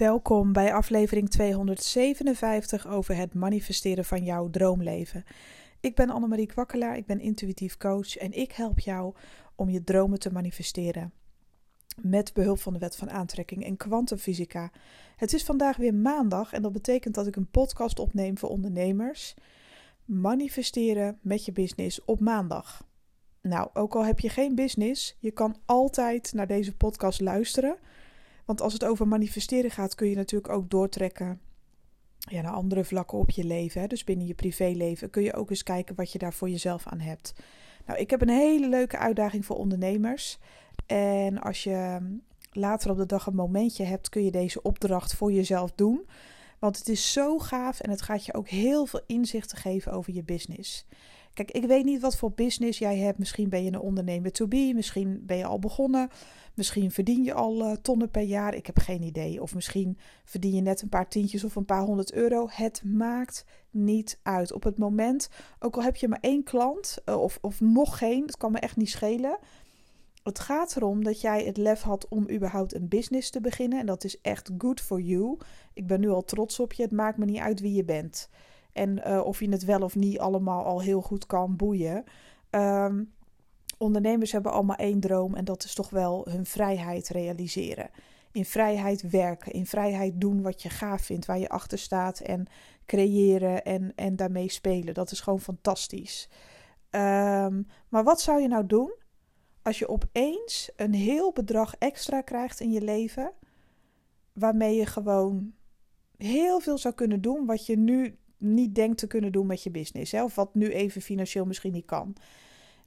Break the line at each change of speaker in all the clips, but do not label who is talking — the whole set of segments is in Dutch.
Welkom bij aflevering 257 over het manifesteren van jouw droomleven. Ik ben Annemarie Kwakkelaar, ik ben intuïtief coach en ik help jou om je dromen te manifesteren. Met behulp van de wet van aantrekking en kwantumfysica. Het is vandaag weer maandag en dat betekent dat ik een podcast opneem voor ondernemers. Manifesteren met je business op maandag. Nou, ook al heb je geen business, je kan altijd naar deze podcast luisteren. Want als het over manifesteren gaat, kun je natuurlijk ook doortrekken naar andere vlakken op je leven. Hè. Dus binnen je privéleven kun je ook eens kijken wat je daar voor jezelf aan hebt. Nou, ik heb een hele leuke uitdaging voor ondernemers. En als je later op de dag een momentje hebt, kun je deze opdracht voor jezelf doen. Want het is zo gaaf en het gaat je ook heel veel inzichten geven over je business. Kijk, ik weet niet wat voor business jij hebt. Misschien ben je een ondernemer to be, misschien ben je al begonnen. Misschien verdien je al uh, tonnen per jaar. Ik heb geen idee. Of misschien verdien je net een paar tientjes of een paar honderd euro. Het maakt niet uit. Op het moment, ook al heb je maar één klant uh, of, of nog geen, het kan me echt niet schelen. Het gaat erom dat jij het lef had om überhaupt een business te beginnen. En dat is echt good for you. Ik ben nu al trots op je. Het maakt me niet uit wie je bent. En uh, of je het wel of niet allemaal al heel goed kan boeien. Um, ondernemers hebben allemaal één droom en dat is toch wel hun vrijheid realiseren. In vrijheid werken, in vrijheid doen wat je gaaf vindt, waar je achter staat en creëren en, en daarmee spelen. Dat is gewoon fantastisch. Um, maar wat zou je nou doen als je opeens een heel bedrag extra krijgt in je leven, waarmee je gewoon heel veel zou kunnen doen wat je nu niet denkt te kunnen doen met je business. Of wat nu even financieel misschien niet kan.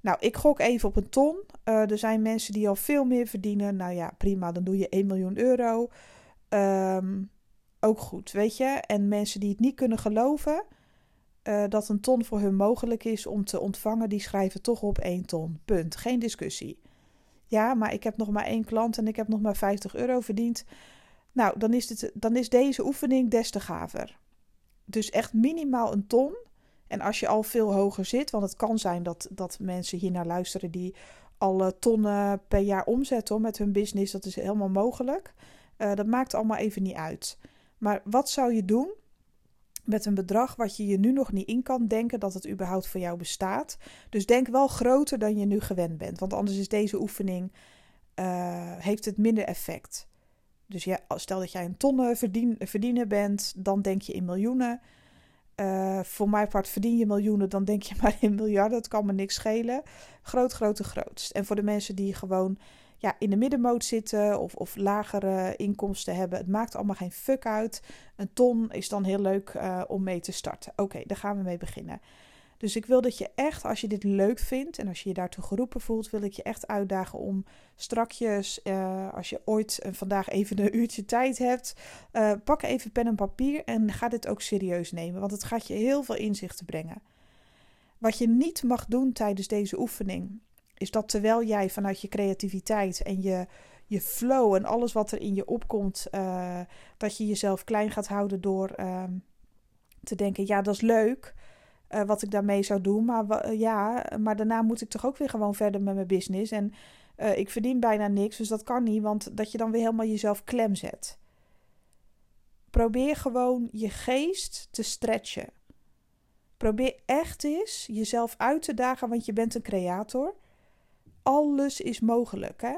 Nou, ik gok even op een ton. Uh, er zijn mensen die al veel meer verdienen. Nou ja, prima, dan doe je 1 miljoen euro. Um, ook goed, weet je. En mensen die het niet kunnen geloven uh, dat een ton voor hun mogelijk is om te ontvangen, die schrijven toch op 1 ton. Punt. Geen discussie. Ja, maar ik heb nog maar één klant en ik heb nog maar 50 euro verdiend. Nou, dan is, dit, dan is deze oefening des te gaver. Dus echt minimaal een ton en als je al veel hoger zit, want het kan zijn dat, dat mensen hier naar luisteren die al tonnen per jaar omzetten met hun business, dat is helemaal mogelijk. Uh, dat maakt allemaal even niet uit. Maar wat zou je doen met een bedrag wat je je nu nog niet in kan denken dat het überhaupt voor jou bestaat? Dus denk wel groter dan je nu gewend bent, want anders is deze oefening uh, heeft het minder effect. Dus ja, stel dat jij een ton verdien, verdienen bent, dan denk je in miljoenen. Uh, voor mijn part verdien je miljoenen, dan denk je maar in miljarden. Dat kan me niks schelen. Groot, grote, grootst. En voor de mensen die gewoon ja, in de middenmoot zitten of, of lagere inkomsten hebben, het maakt allemaal geen fuck uit. Een ton is dan heel leuk uh, om mee te starten. Oké, okay, daar gaan we mee beginnen. Dus ik wil dat je echt, als je dit leuk vindt en als je je daartoe geroepen voelt, wil ik je echt uitdagen om strakjes, uh, als je ooit vandaag even een uurtje tijd hebt, uh, pak even pen en papier en ga dit ook serieus nemen, want het gaat je heel veel inzichten brengen. Wat je niet mag doen tijdens deze oefening, is dat terwijl jij vanuit je creativiteit en je, je flow en alles wat er in je opkomt, dat je jezelf klein gaat houden door ehm, te denken, ja dat is leuk. Uh, wat ik daarmee zou doen. Maar uh, ja, maar daarna moet ik toch ook weer gewoon verder met mijn business. En uh, ik verdien bijna niks, dus dat kan niet, want dat je dan weer helemaal jezelf klem zet. Probeer gewoon je geest te stretchen. Probeer echt eens jezelf uit te dagen, want je bent een creator. Alles is mogelijk, hè?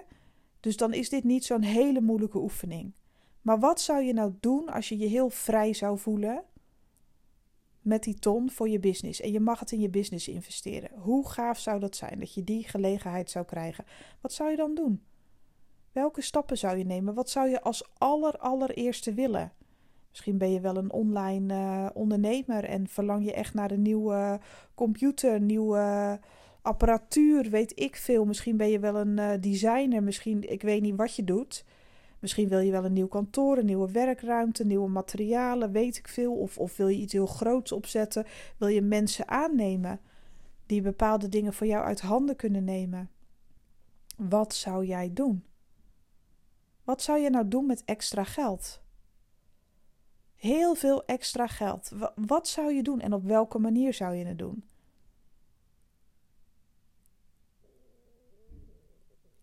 Dus dan is dit niet zo'n hele moeilijke oefening. Maar wat zou je nou doen als je je heel vrij zou voelen? Met die ton voor je business. En je mag het in je business investeren. Hoe gaaf zou dat zijn dat je die gelegenheid zou krijgen? Wat zou je dan doen? Welke stappen zou je nemen? Wat zou je als aller allereerste willen? Misschien ben je wel een online uh, ondernemer en verlang je echt naar een nieuwe computer, nieuwe apparatuur, weet ik veel. Misschien ben je wel een uh, designer, misschien ik weet niet wat je doet. Misschien wil je wel een nieuw kantoor, een nieuwe werkruimte, nieuwe materialen, weet ik veel. Of, of wil je iets heel groots opzetten? Wil je mensen aannemen die bepaalde dingen voor jou uit handen kunnen nemen? Wat zou jij doen? Wat zou je nou doen met extra geld? Heel veel extra geld. Wat zou je doen en op welke manier zou je het doen?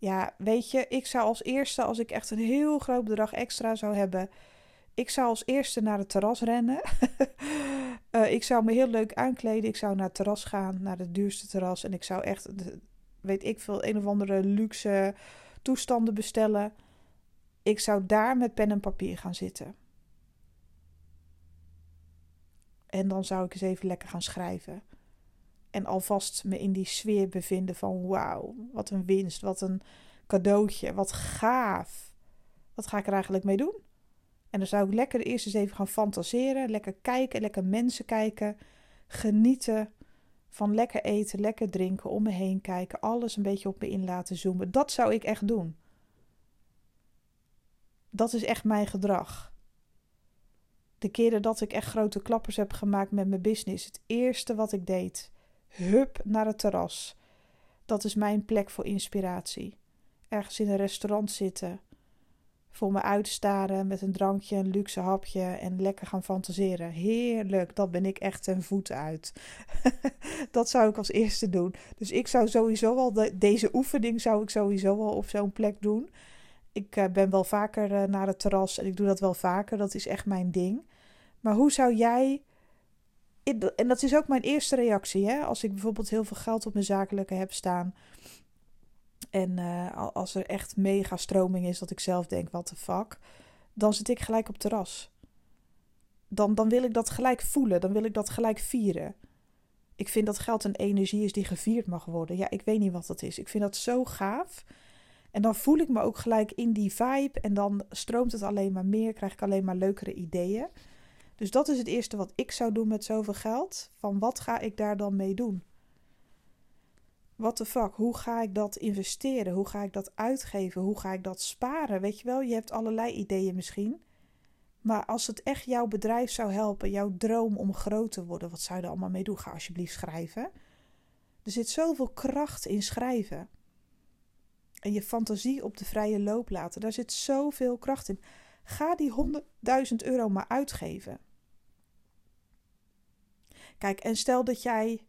Ja, weet je, ik zou als eerste, als ik echt een heel groot bedrag extra zou hebben, Ik zou als eerste naar het terras rennen. uh, ik zou me heel leuk aankleden. Ik zou naar het terras gaan, naar het duurste terras. En ik zou echt, weet ik veel, een of andere luxe toestanden bestellen. Ik zou daar met pen en papier gaan zitten. En dan zou ik eens even lekker gaan schrijven. En alvast me in die sfeer bevinden van wauw, wat een winst, wat een cadeautje, wat gaaf. Wat ga ik er eigenlijk mee doen? En dan zou ik lekker eerst eens even gaan fantaseren, lekker kijken, lekker mensen kijken, genieten van lekker eten, lekker drinken, om me heen kijken, alles een beetje op me in laten zoomen. Dat zou ik echt doen. Dat is echt mijn gedrag. De keren dat ik echt grote klappers heb gemaakt met mijn business, het eerste wat ik deed, hup naar het terras. Dat is mijn plek voor inspiratie. Ergens in een restaurant zitten, voor me uitstaren met een drankje, een luxe hapje en lekker gaan fantaseren. Heerlijk, dat ben ik echt ten voeten uit. dat zou ik als eerste doen. Dus ik zou sowieso al de, deze oefening zou ik sowieso al op zo'n plek doen. Ik uh, ben wel vaker uh, naar het terras en ik doe dat wel vaker. Dat is echt mijn ding. Maar hoe zou jij. En dat is ook mijn eerste reactie. Hè? Als ik bijvoorbeeld heel veel geld op mijn zakelijke heb staan. En uh, als er echt mega stroming is, dat ik zelf denk: wat de fuck. Dan zit ik gelijk op terras. Dan, dan wil ik dat gelijk voelen. Dan wil ik dat gelijk vieren. Ik vind dat geld een energie is die gevierd mag worden. Ja, ik weet niet wat dat is. Ik vind dat zo gaaf. En dan voel ik me ook gelijk in die vibe. En dan stroomt het alleen maar meer. Krijg ik alleen maar leukere ideeën. Dus dat is het eerste wat ik zou doen met zoveel geld. Van wat ga ik daar dan mee doen? What the fuck? Hoe ga ik dat investeren? Hoe ga ik dat uitgeven? Hoe ga ik dat sparen? Weet je wel, je hebt allerlei ideeën misschien. Maar als het echt jouw bedrijf zou helpen, jouw droom om groot te worden, wat zou je er allemaal mee doen? Ga alsjeblieft schrijven. Er zit zoveel kracht in schrijven. En je fantasie op de vrije loop laten, daar zit zoveel kracht in. Ga die 100.000 euro maar uitgeven. Kijk, en stel dat jij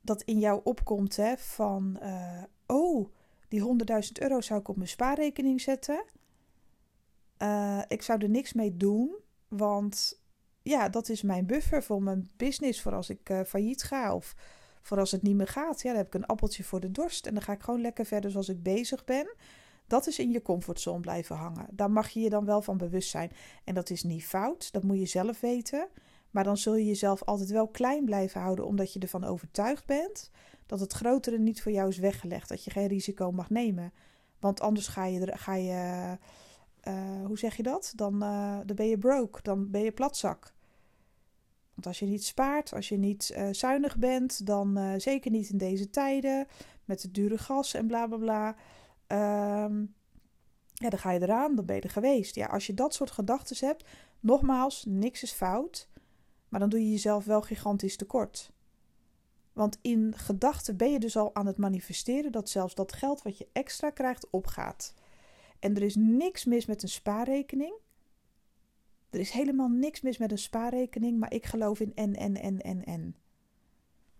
dat in jou opkomt hè, van, uh, oh, die 100.000 euro zou ik op mijn spaarrekening zetten. Uh, ik zou er niks mee doen, want ja, dat is mijn buffer voor mijn business, voor als ik uh, failliet ga of voor als het niet meer gaat. Ja, dan heb ik een appeltje voor de dorst en dan ga ik gewoon lekker verder zoals ik bezig ben. Dat is in je comfortzone blijven hangen. Daar mag je je dan wel van bewust zijn. En dat is niet fout, dat moet je zelf weten. Maar dan zul je jezelf altijd wel klein blijven houden, omdat je ervan overtuigd bent dat het grotere niet voor jou is weggelegd. Dat je geen risico mag nemen. Want anders ga je, ga je uh, hoe zeg je dat? Dan, uh, dan ben je broke, dan ben je platzak. Want als je niet spaart, als je niet uh, zuinig bent, dan zeker niet in deze tijden met het dure gas en bla bla bla. Um, ja, dan ga je eraan, dan ben je er geweest. Ja, als je dat soort gedachten hebt, nogmaals, niks is fout. Maar dan doe je jezelf wel gigantisch tekort. Want in gedachten ben je dus al aan het manifesteren dat zelfs dat geld wat je extra krijgt opgaat. En er is niks mis met een spaarrekening. Er is helemaal niks mis met een spaarrekening, maar ik geloof in en, en, en, en, en.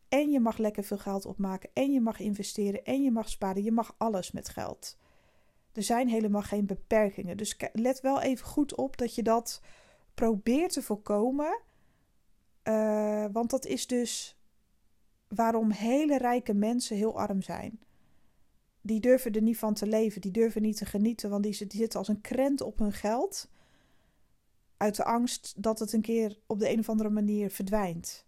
En je mag lekker veel geld opmaken, en je mag investeren, en je mag sparen. Je mag alles met geld. Er zijn helemaal geen beperkingen. Dus let wel even goed op dat je dat probeert te voorkomen uh, want dat is dus waarom hele rijke mensen heel arm zijn. Die durven er niet van te leven, die durven niet te genieten, want die, die zitten als een krent op hun geld. Uit de angst dat het een keer op de een of andere manier verdwijnt.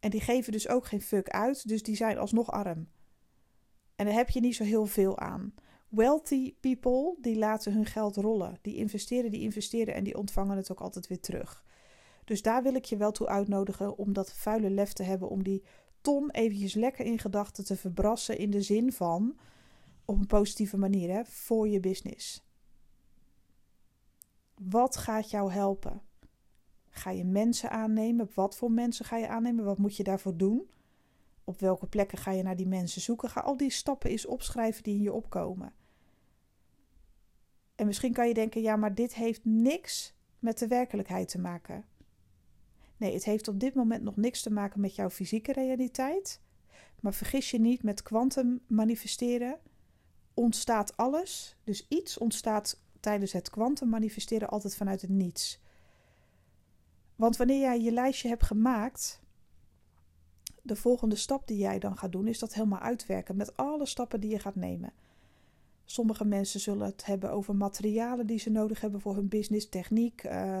En die geven dus ook geen fuck uit, dus die zijn alsnog arm. En daar heb je niet zo heel veel aan. Wealthy people, die laten hun geld rollen. Die investeren, die investeren en die ontvangen het ook altijd weer terug. Dus daar wil ik je wel toe uitnodigen om dat vuile lef te hebben. Om die ton eventjes lekker in gedachten te verbrassen. In de zin van, op een positieve manier, hè, voor je business. Wat gaat jou helpen? Ga je mensen aannemen? Wat voor mensen ga je aannemen? Wat moet je daarvoor doen? Op welke plekken ga je naar die mensen zoeken? Ga al die stappen eens opschrijven die in je opkomen. En misschien kan je denken: ja, maar dit heeft niks met de werkelijkheid te maken. Nee, het heeft op dit moment nog niks te maken met jouw fysieke realiteit. Maar vergis je niet, met kwantum manifesteren ontstaat alles. Dus iets ontstaat tijdens het kwantum manifesteren altijd vanuit het niets. Want wanneer jij je lijstje hebt gemaakt, de volgende stap die jij dan gaat doen, is dat helemaal uitwerken met alle stappen die je gaat nemen. Sommige mensen zullen het hebben over materialen die ze nodig hebben voor hun business, techniek, uh,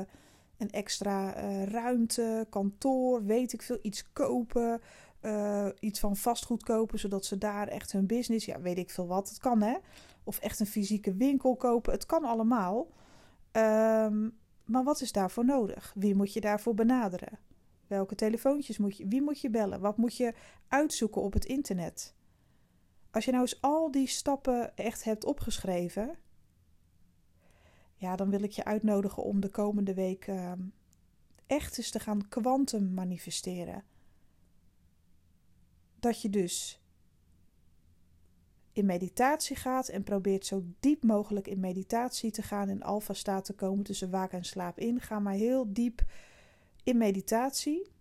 een extra uh, ruimte, kantoor, weet ik veel, iets kopen, uh, iets van vastgoed kopen, zodat ze daar echt hun business, ja, weet ik veel wat, het kan hè, of echt een fysieke winkel kopen, het kan allemaal. Um, maar wat is daarvoor nodig? Wie moet je daarvoor benaderen? Welke telefoontjes moet je, wie moet je bellen? Wat moet je uitzoeken op het internet? Als je nou eens al die stappen echt hebt opgeschreven, ja, dan wil ik je uitnodigen om de komende week uh, echt eens te gaan kwantum manifesteren. Dat je dus in meditatie gaat en probeert zo diep mogelijk in meditatie te gaan, in alfa-staat te komen tussen waak en slaap in. Ga maar heel diep in meditatie.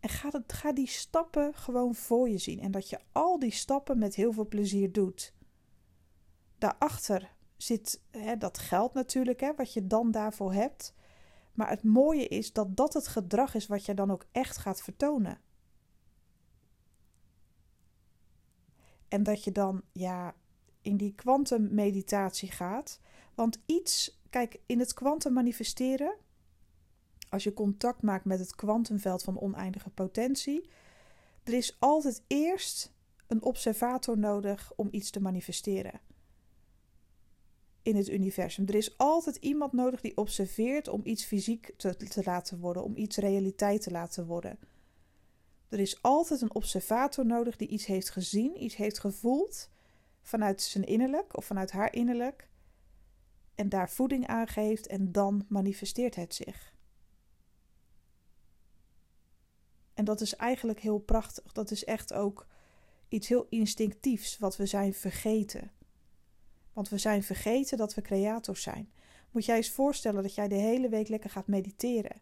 En ga, het, ga die stappen gewoon voor je zien. En dat je al die stappen met heel veel plezier doet. Daarachter zit hè, dat geld natuurlijk, hè, wat je dan daarvoor hebt. Maar het mooie is dat dat het gedrag is wat je dan ook echt gaat vertonen. En dat je dan ja, in die kwantummeditatie gaat. Want iets, kijk, in het kwantum manifesteren, als je contact maakt met het kwantumveld van oneindige potentie, er is altijd eerst een observator nodig om iets te manifesteren. In het universum. Er is altijd iemand nodig die observeert om iets fysiek te, te laten worden, om iets realiteit te laten worden. Er is altijd een observator nodig die iets heeft gezien, iets heeft gevoeld vanuit zijn innerlijk of vanuit haar innerlijk. En daar voeding aan geeft en dan manifesteert het zich. En dat is eigenlijk heel prachtig. Dat is echt ook iets heel instinctiefs wat we zijn vergeten. Want we zijn vergeten dat we creators zijn. Moet jij eens voorstellen dat jij de hele week lekker gaat mediteren.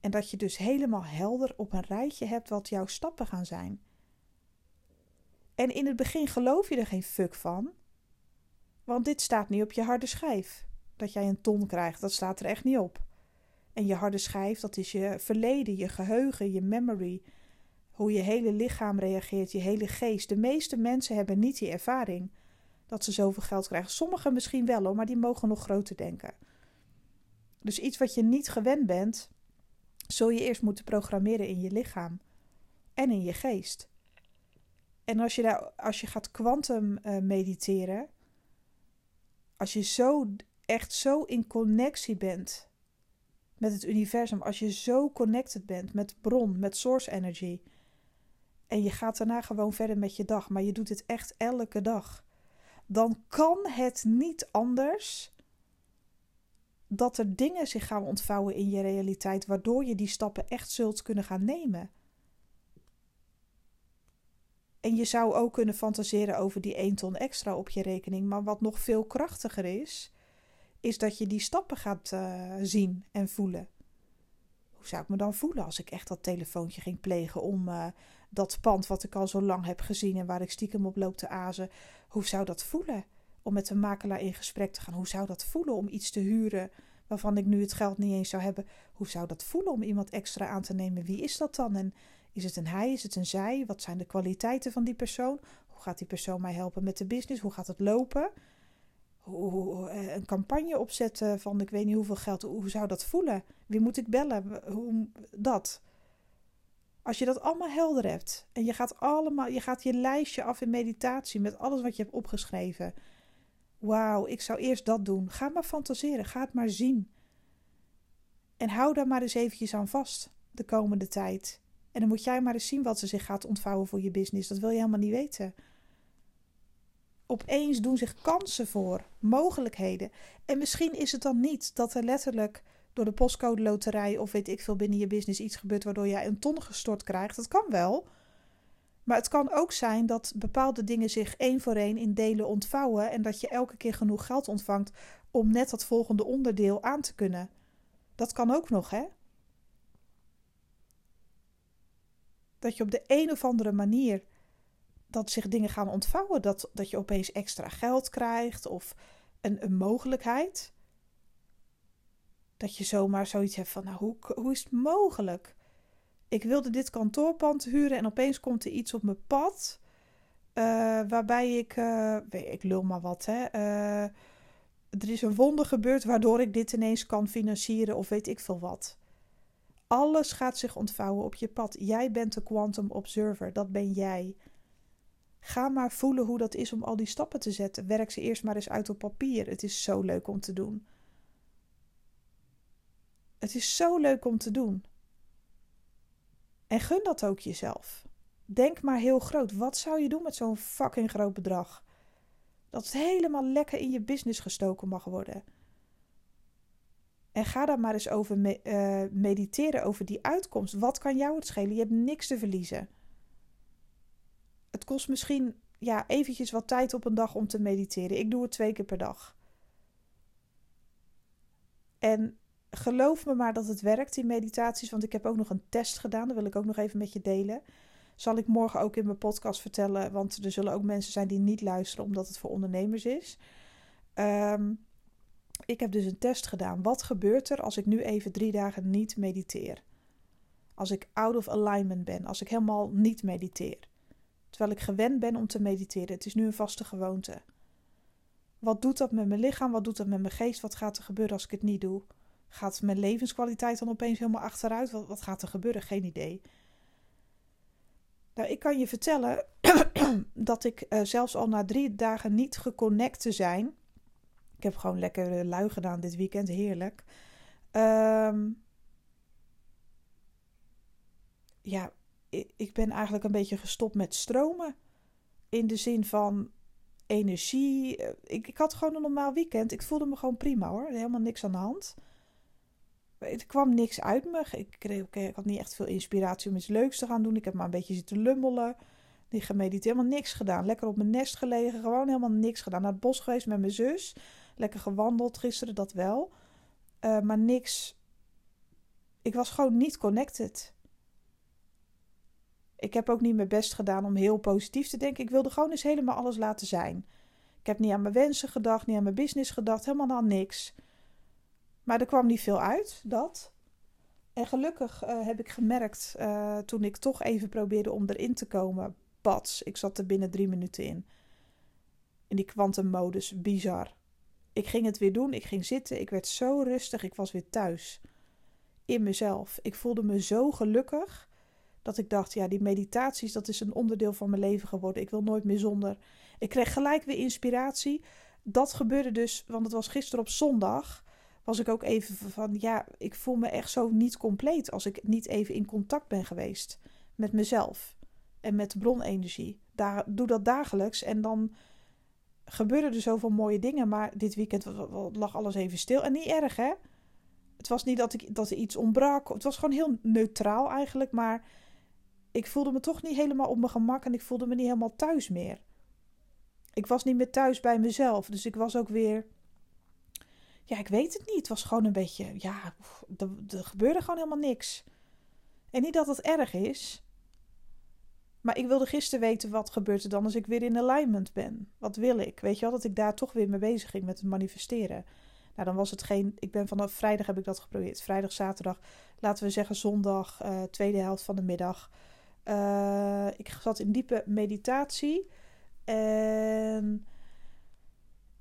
En dat je dus helemaal helder op een rijtje hebt wat jouw stappen gaan zijn. En in het begin geloof je er geen fuck van. Want dit staat niet op je harde schijf. Dat jij een ton krijgt, dat staat er echt niet op. En je harde schijf, dat is je verleden, je geheugen, je memory. Hoe je hele lichaam reageert, je hele geest. De meeste mensen hebben niet die ervaring dat ze zoveel geld krijgen. Sommigen misschien wel hoor, maar die mogen nog groter denken. Dus iets wat je niet gewend bent, zul je eerst moeten programmeren in je lichaam en in je geest. En als je, daar, als je gaat kwantum uh, mediteren, als je zo echt zo in connectie bent met het universum, als je zo connected bent met bron, met source energy, en je gaat daarna gewoon verder met je dag, maar je doet het echt elke dag, dan kan het niet anders dat er dingen zich gaan ontvouwen in je realiteit, waardoor je die stappen echt zult kunnen gaan nemen. En je zou ook kunnen fantaseren over die 1 ton extra op je rekening. Maar wat nog veel krachtiger is, is dat je die stappen gaat uh, zien en voelen. Hoe zou ik me dan voelen als ik echt dat telefoontje ging plegen om uh, dat pand wat ik al zo lang heb gezien en waar ik stiekem op loop te azen? Hoe zou dat voelen? om met een makelaar in gesprek te gaan. Hoe zou dat voelen om iets te huren waarvan ik nu het geld niet eens zou hebben? Hoe zou dat voelen om iemand extra aan te nemen? Wie is dat dan? En is het een hij? Is het een zij? Wat zijn de kwaliteiten van die persoon? Hoe gaat die persoon mij helpen met de business? Hoe gaat het lopen? Hoe, eh, een campagne opzetten van ik weet niet hoeveel geld. Hoe zou dat voelen? Wie moet ik bellen? Hoe, dat. Als je dat allemaal helder hebt en je gaat allemaal, je gaat je lijstje af in meditatie met alles wat je hebt opgeschreven. Wauw, ik zou eerst dat doen. Ga maar fantaseren, ga het maar zien. En hou daar maar eens eventjes aan vast de komende tijd. En dan moet jij maar eens zien wat ze zich gaat ontvouwen voor je business. Dat wil je helemaal niet weten. Opeens doen zich kansen voor, mogelijkheden. En misschien is het dan niet dat er letterlijk door de postcode loterij of weet ik veel binnen je business iets gebeurt waardoor jij een ton gestort krijgt. Dat kan wel. Maar het kan ook zijn dat bepaalde dingen zich één voor één in delen ontvouwen en dat je elke keer genoeg geld ontvangt om net dat volgende onderdeel aan te kunnen. Dat kan ook nog, hè? Dat je op de een of andere manier dat zich dingen gaan ontvouwen, dat, dat je opeens extra geld krijgt of een, een mogelijkheid. Dat je zomaar zoiets hebt van, nou, hoe, hoe is het mogelijk? Ik wilde dit kantoorpand huren en opeens komt er iets op mijn pad. Uh, waarbij ik, uh, ik lul maar wat, hè. Uh, er is een wonder gebeurd waardoor ik dit ineens kan financieren of weet ik veel wat. Alles gaat zich ontvouwen op je pad. Jij bent de quantum observer, dat ben jij. Ga maar voelen hoe dat is om al die stappen te zetten. Werk ze eerst maar eens uit op papier. Het is zo leuk om te doen. Het is zo leuk om te doen. En gun dat ook jezelf. Denk maar heel groot. Wat zou je doen met zo'n fucking groot bedrag? Dat het helemaal lekker in je business gestoken mag worden. En ga daar maar eens over me uh, mediteren, over die uitkomst. Wat kan jou het schelen? Je hebt niks te verliezen. Het kost misschien ja, eventjes wat tijd op een dag om te mediteren. Ik doe het twee keer per dag. En geloof me maar dat het werkt, die meditaties. Want ik heb ook nog een test gedaan. Dat wil ik ook nog even met je delen. Zal ik morgen ook in mijn podcast vertellen. Want er zullen ook mensen zijn die niet luisteren omdat het voor ondernemers is. Um, ik heb dus een test gedaan. Wat gebeurt er als ik nu even drie dagen niet mediteer? Als ik out of alignment ben, als ik helemaal niet mediteer. Terwijl ik gewend ben om te mediteren. Het is nu een vaste gewoonte. Wat doet dat met mijn lichaam? Wat doet dat met mijn geest? Wat gaat er gebeuren als ik het niet doe? Gaat mijn levenskwaliteit dan opeens helemaal achteruit? Wat, wat gaat er gebeuren? Geen idee. Nou, ik kan je vertellen dat ik uh, zelfs al na drie dagen niet geconnect te zijn ik heb gewoon lekker lui gedaan dit weekend. Heerlijk. Um, ja, ik, ik ben eigenlijk een beetje gestopt met stromen. In de zin van energie. Ik, ik had gewoon een normaal weekend. Ik voelde me gewoon prima hoor. Helemaal niks aan de hand. Er kwam niks uit me. Ik, kreeg, ik had niet echt veel inspiratie om iets leuks te gaan doen. Ik heb maar een beetje zitten lummelen. Niet gemediteerd. Helemaal niks gedaan. Lekker op mijn nest gelegen. Gewoon helemaal niks gedaan. Naar het bos geweest met mijn zus. Lekker gewandeld gisteren, dat wel. Uh, maar niks. Ik was gewoon niet connected. Ik heb ook niet mijn best gedaan om heel positief te denken. Ik wilde gewoon eens helemaal alles laten zijn. Ik heb niet aan mijn wensen gedacht, niet aan mijn business gedacht, helemaal aan niks. Maar er kwam niet veel uit, dat. En gelukkig uh, heb ik gemerkt, uh, toen ik toch even probeerde om erin te komen, pats, ik zat er binnen drie minuten in. In die kwantummodus, bizar. Ik ging het weer doen. Ik ging zitten. Ik werd zo rustig. Ik was weer thuis. In mezelf. Ik voelde me zo gelukkig. Dat ik dacht, ja, die meditaties, dat is een onderdeel van mijn leven geworden. Ik wil nooit meer zonder. Ik kreeg gelijk weer inspiratie. Dat gebeurde dus, want het was gisteren op zondag. Was ik ook even van, ja, ik voel me echt zo niet compleet. Als ik niet even in contact ben geweest met mezelf. En met bronenergie. Daar, doe dat dagelijks. En dan gebeurden er zoveel mooie dingen, maar dit weekend lag alles even stil. En niet erg, hè? Het was niet dat, ik, dat er iets ontbrak. Het was gewoon heel neutraal eigenlijk, maar ik voelde me toch niet helemaal op mijn gemak en ik voelde me niet helemaal thuis meer. Ik was niet meer thuis bij mezelf, dus ik was ook weer. Ja, ik weet het niet. Het was gewoon een beetje. Ja, er, gebeurde gewoon helemaal niks. En niet dat het erg is. Maar ik wilde gisteren weten wat gebeurt er dan als ik weer in alignment ben. Wat wil ik? Weet je wel, dat ik daar toch weer mee bezig ging met het manifesteren. Nou, dan was het geen. Ik ben vanaf vrijdag heb ik dat geprobeerd. Vrijdag, zaterdag, laten we zeggen zondag, uh, tweede helft van de middag. Uh, ik zat in diepe meditatie. En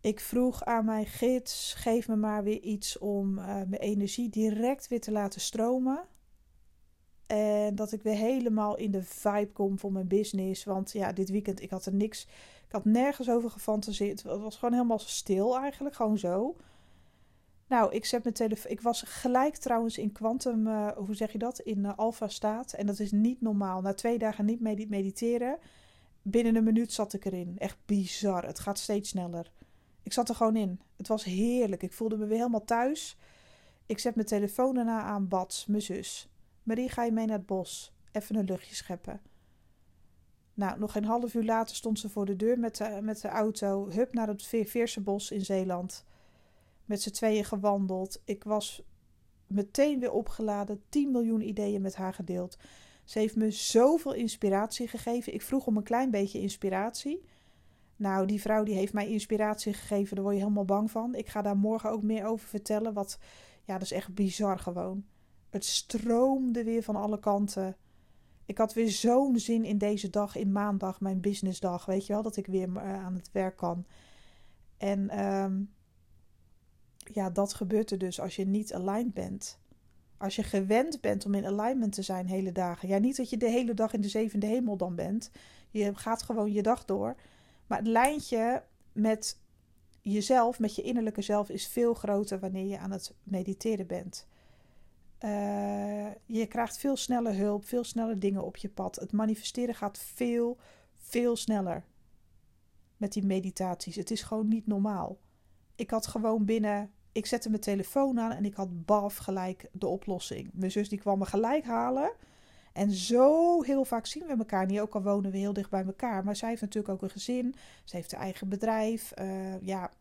ik vroeg aan mijn gids: geef me maar weer iets om uh, mijn energie direct weer te laten stromen. En dat ik weer helemaal in de vibe kom voor mijn business. Want ja, dit weekend, ik had er niks. Ik had nergens over gefantaseerd. Het was gewoon helemaal stil eigenlijk. Gewoon zo. Nou, ik zet mijn telefoon. Ik was gelijk trouwens in quantum. Uh, hoe zeg je dat? In uh, alpha staat. En dat is niet normaal. Na twee dagen niet mediteren. Binnen een minuut zat ik erin. Echt bizar. Het gaat steeds sneller. Ik zat er gewoon in. Het was heerlijk. Ik voelde me weer helemaal thuis. Ik zet mijn telefoon daarna aan Bats, mijn zus. Marie, ga je mee naar het bos? Even een luchtje scheppen. Nou, nog een half uur later stond ze voor de deur met de, met de auto. Hup naar het Veerse bos in Zeeland. Met z'n tweeën gewandeld. Ik was meteen weer opgeladen. 10 miljoen ideeën met haar gedeeld. Ze heeft me zoveel inspiratie gegeven. Ik vroeg om een klein beetje inspiratie. Nou, die vrouw die heeft mij inspiratie gegeven. Daar word je helemaal bang van. Ik ga daar morgen ook meer over vertellen. Wat, ja, dat is echt bizar gewoon. Het stroomde weer van alle kanten. Ik had weer zo'n zin in deze dag, in maandag, mijn businessdag. Weet je wel, dat ik weer eh, aan het werk kan. En ehm, ja, dat gebeurt er dus als je niet aligned bent. Als je gewend bent om in alignment te zijn hele dagen. Ja, niet dat je de hele dag in de zevende hemel dan bent. Je gaat gewoon je dag door. Maar het lijntje met jezelf, met je innerlijke zelf, is veel groter wanneer je aan het mediteren bent. Uh, je krijgt veel sneller hulp, veel sneller dingen op je pad. Het manifesteren gaat veel, veel sneller met die meditaties. Het is gewoon niet normaal. Ik had gewoon binnen. Ik zette mijn telefoon aan en ik had baf gelijk de oplossing. Mijn zus die kwam me gelijk halen. En zo heel vaak zien we elkaar niet, ook al wonen we heel dicht bij elkaar. Maar zij heeft natuurlijk ook een gezin. Ze heeft haar eigen bedrijf. Uh, ja,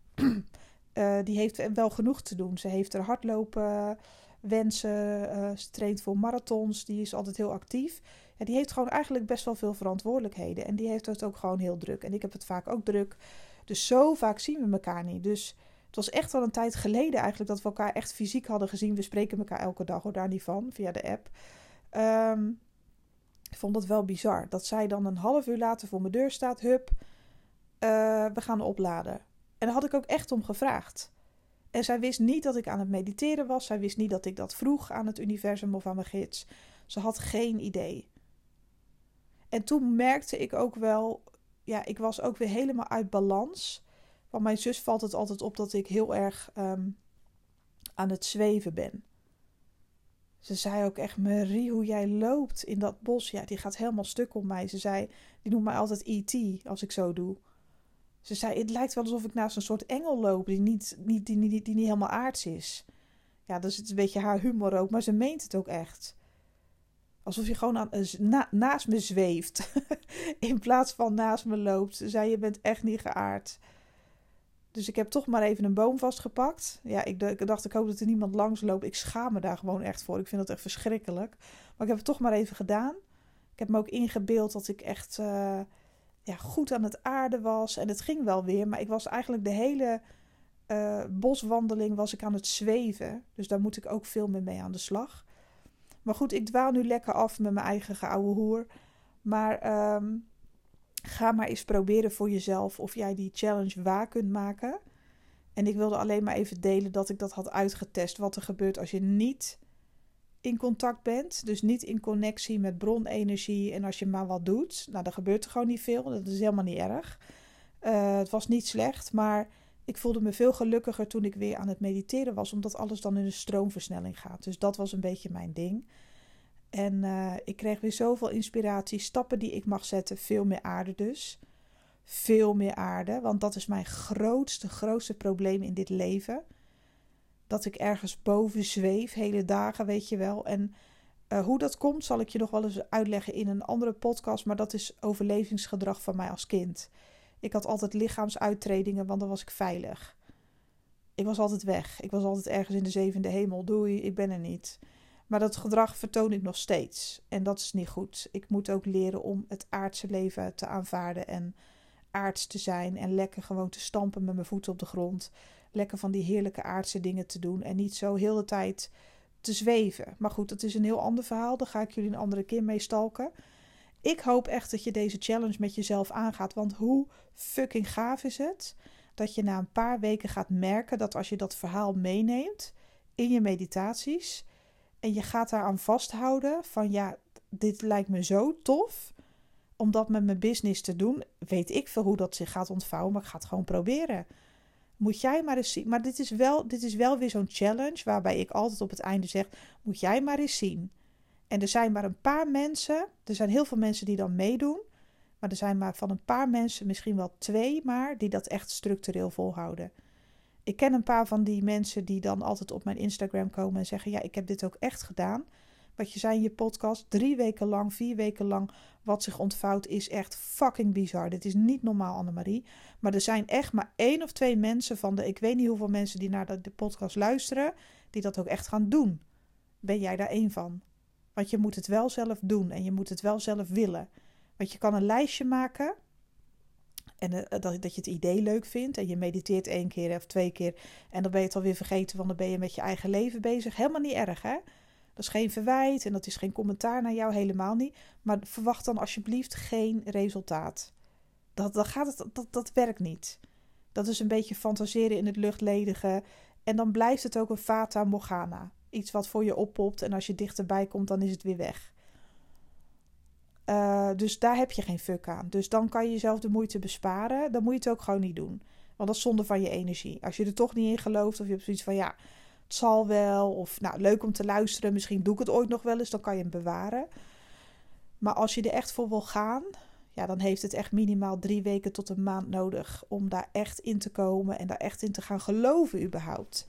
uh, die heeft wel genoeg te doen. Ze heeft er hardlopen wensen. Uh, ze traint voor marathons. Die is altijd heel actief. Die heeft gewoon eigenlijk best wel veel verantwoordelijkheden. En die heeft het ook gewoon heel druk. En ik heb het vaak ook druk. Dus zo vaak zien we elkaar niet. Dus het was echt wel een tijd geleden eigenlijk dat we elkaar echt fysiek hadden gezien. We spreken elkaar elke dag, hoor daar niet van, via de app. Um, ik vond dat wel bizar. Dat zij dan een half uur later voor mijn deur staat. Hup, uh, we gaan opladen. En daar had ik ook echt om gevraagd. En zij wist niet dat ik aan het mediteren was. Zij wist niet dat ik dat vroeg aan het universum of aan mijn gids. Ze had geen idee. En toen merkte ik ook wel, ja, ik was ook weer helemaal uit balans. Want mijn zus valt het altijd op dat ik heel erg um, aan het zweven ben. Ze zei ook echt, Marie, hoe jij loopt in dat bos. Ja, die gaat helemaal stuk op mij. Ze zei, die noemt mij altijd E.T. als ik zo doe. Ze zei, het lijkt wel alsof ik naast een soort engel loop die niet, niet, die, die, die niet helemaal aards is. Ja, dat is een beetje haar humor ook, maar ze meent het ook echt. Alsof je gewoon aan, na, naast me zweeft. in plaats van naast me loopt. Ze zei, je bent echt niet geaard. Dus ik heb toch maar even een boom vastgepakt. Ja, ik, dacht, ik hoop dat er niemand langs loopt. Ik schaam me daar gewoon echt voor. Ik vind dat echt verschrikkelijk. Maar ik heb het toch maar even gedaan. Ik heb me ook ingebeeld dat ik echt uh, ja, goed aan het aarden was. En het ging wel weer. Maar ik was eigenlijk de hele uh, boswandeling was ik aan het zweven. Dus daar moet ik ook veel meer mee aan de slag. Maar goed, ik dwaal nu lekker af met mijn eigen geouwe hoer. Maar... Um, ga maar eens proberen voor jezelf of jij die challenge waar kunt maken. En ik wilde alleen maar even delen dat ik dat had uitgetest. Wat er gebeurt als je niet in contact bent. Dus niet in connectie met bronenergie. En als je maar wat doet. Nou, dan gebeurt er gewoon niet veel. Dat is helemaal niet erg. Uh, het was niet slecht. Maar ik voelde me veel gelukkiger toen ik weer aan het mediteren was. Omdat alles dan in een stroomversnelling gaat. Dus dat was een beetje mijn ding. En uh, ik kreeg weer zoveel inspiratie, stappen die ik mag zetten, veel meer aarde dus. Veel meer aarde, want dat is mijn grootste, grootste probleem in dit leven. Dat ik ergens boven zweef, hele dagen, weet je wel. En uh, hoe dat komt, zal ik je nog wel eens uitleggen in een andere podcast. Maar dat is overlevingsgedrag van mij als kind. Ik had altijd lichaamsuittredingen, want dan was ik veilig. Ik was altijd weg. Ik was altijd ergens in de zevende hemel. Doei, ik ben er niet. Maar dat gedrag vertoon ik nog steeds. En dat is niet goed. Ik moet ook leren om het aardse leven te aanvaarden en aards te zijn. En lekker gewoon te stampen met mijn voeten op de grond. Lekker van die heerlijke aardse dingen te doen. En niet zo heel de tijd te zweven. Maar goed, dat is een heel ander verhaal. Daar ga ik jullie een andere keer mee stalken. Ik hoop echt dat je deze challenge met jezelf aangaat. Want hoe fucking gaaf is het dat je na een paar weken gaat merken dat als je dat verhaal meeneemt in je meditaties en je gaat daaraan vasthouden van ja, dit lijkt me zo tof om dat met mijn business te doen. Weet ik veel hoe dat zich gaat ontvouwen, maar ik ga het gewoon proberen. Moet jij maar eens zien. Maar dit is wel, dit is wel weer zo'n challenge waarbij ik altijd op het einde zeg: moet jij maar eens zien. En er zijn maar een paar mensen, er zijn heel veel mensen die dan meedoen. Maar er zijn maar van een paar mensen, misschien wel twee, maar die dat echt structureel volhouden ik ken een paar van die mensen die dan altijd op mijn Instagram komen en zeggen: Ja, ik heb dit ook echt gedaan. Wat je zei in je podcast, drie weken lang, vier weken lang, wat zich ontvouwt, is echt fucking bizar. Dit is niet normaal, Annemarie. Maar er zijn echt maar één of twee mensen van de, ik weet niet hoeveel mensen die naar de, de podcast luisteren, die dat ook echt gaan doen. Ben jij daar één van? Want je moet het wel zelf doen en je moet het wel zelf willen. Want je kan een lijstje maken En uh, dat, dat je het idee leuk vindt. En je mediteert één keer of twee keer. En dan ben je het alweer vergeten, want dan ben je met je eigen leven bezig. Helemaal niet erg, hè? Dat is geen verwijt en dat is geen commentaar naar jou, helemaal niet. Maar verwacht dan alsjeblieft geen resultaat. Dat, dat, gaat het, dat, dat werkt niet. Dat is een beetje fantaseren in het luchtledige. En dan blijft het ook een fata morgana. Iets wat voor je oppopt en als je dichterbij komt, dan is het weer weg. Uh, dus daar heb je geen fuck aan. Dus dan kan je jezelf de moeite besparen. Dan moet je het ook gewoon niet doen. Want dat is zonde van je energie. Als je er toch niet in gelooft of je hebt zoiets van ja, het zal wel. Of nou, leuk om te luisteren. Misschien doe ik het ooit nog wel eens. Dan kan je hem bewaren. Maar als je er echt voor wil gaan, ja, dan heeft het echt minimaal drie weken tot een maand nodig om daar echt in te komen en daar echt in te gaan geloven überhaupt.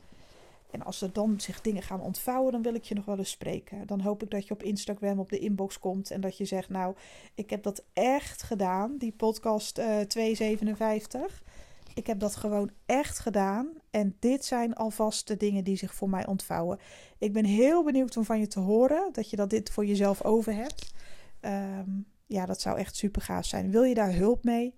En als er dan zich dingen gaan ontvouwen, dan wil ik je nog wel eens spreken. Dan hoop ik dat je op Instagram op de inbox komt en dat je zegt: Nou, ik heb dat echt gedaan, die podcast uh, eh, 257. Ik heb dat gewoon echt gedaan. En dit zijn alvast de dingen die zich voor mij ontvouwen. Ik ben heel benieuwd om van je te horen dat je dat dit voor jezelf over hebt. Um, ja, dat zou echt super gaaf zijn. Wil je daar hulp mee?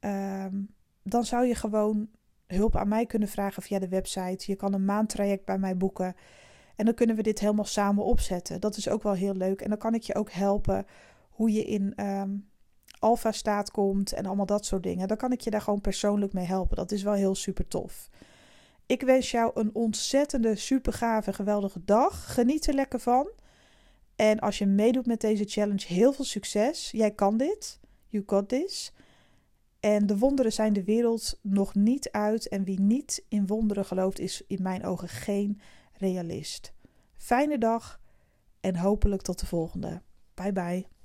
Um, dan zou je gewoon hulp aan mij kunnen vragen via de website. Je kan een maandtraject bij mij boeken. En dan kunnen we dit helemaal samen opzetten. Dat is ook wel heel leuk. En dan kan ik je ook helpen hoe je in um, alfa staat komt en allemaal dat soort dingen. Dan kan ik je daar gewoon persoonlijk mee helpen. Dat is wel heel super tof. Ik wens jou een ontzettende, super gave, geweldige dag. Geniet er lekker van. En als je meedoet met deze challenge, heel veel succes. Jij kan dit. You got this. En de wonderen zijn de wereld nog niet uit. En wie niet in wonderen gelooft, is in mijn ogen geen realist. Fijne dag en hopelijk tot de volgende. Bye bye.